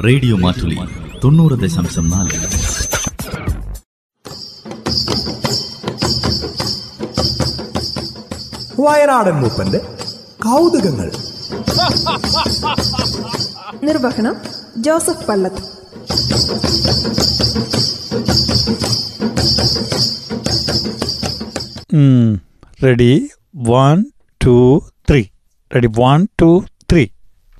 Radio Mattoli തൊണ്ണൂറ് ദശാംശം നാല്. വയനാടൻ മൂപ്പന്റെ കൗതുകങ്ങൾ. നിർവഹണം Joseph Pallath ready one two three ready one two three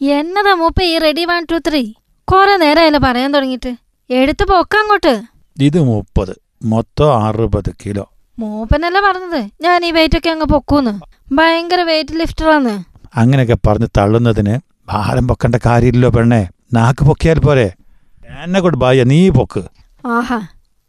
എന്നതാ മൂപ്പ ഈ റെഡി വൺ ടു ത്രീ കൊറേ നേരമായില്ല പറയാൻ തുടങ്ങിട്ട് എടുത്ത് പോക്ക അങ്ങോട്ട്. ഇത് മുപ്പത്. മൊത്തം അറുപത് കിലോ. മൂപ്പനല്ല പറഞ്ഞത്? ഞാൻ ഈ വെയിറ്റ് ഒക്കെ അങ്ങ് പൊക്കൂന്ന്. ഭയങ്കര വെയിറ്റ് ലിഫ്റ്ററാന്ന്. അങ്ങനെയൊക്കെ പറഞ്ഞ് തള്ളുന്നതിന് ഭാരം പൊക്കേണ്ട കാര്യമില്ലല്ലോ പെണ്ണെ. നാക്ക് പൊക്കിയാൽ പോരെ. എന്നെ കൊണ്ട് ബായ നീ പൊക്ക്. ആഹാ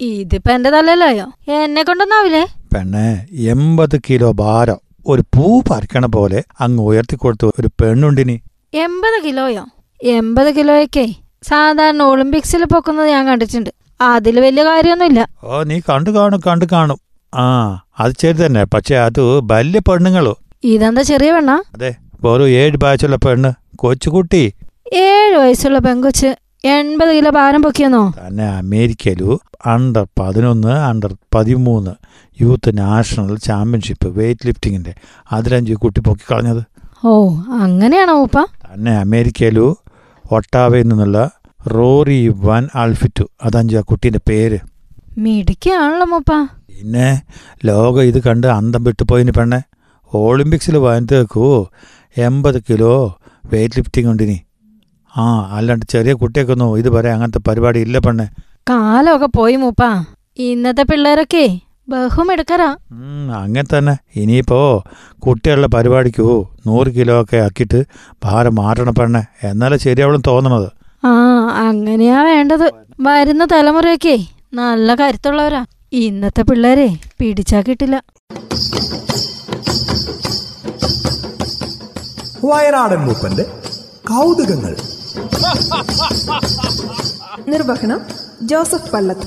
ഇതിപ്പോ എന്റെ തലയിലായോ? എന്നെ കൊണ്ടൊന്നാവില്ലേ? പെണ്ണെ എൺപത് കിലോ ഭാരം. ഒരു പൂ പറിക്കണ പോലെ അങ്ങ് ഉയർത്തി കൊടുത്തു ഒരു പെണ്ണുണ്ടിനി. എൺപത് കിലോയോ? എൺപത് കിലോയൊക്കെ. സാധാരണ ഒളിമ്പിക്സിൽ പൊക്കുന്നത് ഞാൻ കണ്ടിട്ടുണ്ട്. അതിൽ വലിയ കാര്യമൊന്നുമില്ല. ഓ നീ കണ്ടു കാണും കണ്ടു കാണും. ആ അത് ശരി തന്നെ. പക്ഷെ അത് വലിയ പെണ്ണുങ്ങളോ? ഇതെന്താ ചെറിയ പെണ്ണാ? അതെ വെറും ഏഴ് ബാച്ചുള്ള പെണ്ണ് കൊച്ചുകുട്ടി. ഏഴ് വയസ്സുള്ള പെങ്കൊച്ച് എൺപത് കിലോ ഭാരം പൊക്കിയെന്നോ? തന്നെ അമേരിക്കയിലു അണ്ടർ പതിനൊന്ന് അണ്ടർ പതിമൂന്ന് യൂത്ത് നാഷണൽ ചാമ്പ്യൻഷിപ്പ് വെയിറ്റ് ലിഫ്റ്റിങ്ങിന്റെ അതിലഞ്ച് കുട്ടി പൊക്കി കളഞ്ഞത്. ഓ അങ്ങനെയാണോ ഉപ്പ? തന്നെ അമേരിക്കയിലു ഒട്ടാവയിൽ നിന്നുള്ള റോറി വൻ ആൽഫിറ്റു. അതഞ്ചു ആ കുട്ടീന്റെ പേര്. മിടിക്കാണല്ലോ മൂപ്പ. പിന്നെ ലോകം ഇത് കണ്ട് അന്തം വിട്ടുപോയിന് പെണ്ണെ. ഒളിമ്പിക്സിൽ വനിതക്കൂ എൺപത് കിലോ വെയിറ്റ് ലിഫ്റ്റിംഗ് ഉണ്ടിനി. ആ അല്ലാണ്ട് ചെറിയ കുട്ടിയൊക്കൊന്നും ഇത് പറയാൻ അങ്ങനത്തെ പരിപാടി ഇല്ല പെണ്ണെ. കാലമൊക്കെ പോയി മൂപ്പ. ഇന്നത്തെ പിള്ളേരൊക്കെ ബഹുമെടുക്കറാ അങ്ങനെ തന്നെ. ഇനിയിപ്പോ കുട്ടികളുടെ പരിപാടിക്കോ നൂറ് കിലോ ഒക്കെ ആക്കിയിട്ട് ഭാരം മാറ്റണം പെണ്ണെ. എന്നാലേ ശരിയാവളും തോന്നണത്. ആ അങ്ങനെയാ വേണ്ടത്. വരുന്ന തലമുറയൊക്കെ നല്ല കരുത്തുള്ളവരാ. ഇന്നത്തെ പിള്ളേരെ പിടിച്ചാ കിട്ടില്ല. വയനാടൻ മൂപ്പന്റെ കൗതുകങ്ങൾ. നിർവഹണം ജോസഫ് പള്ളത്ത്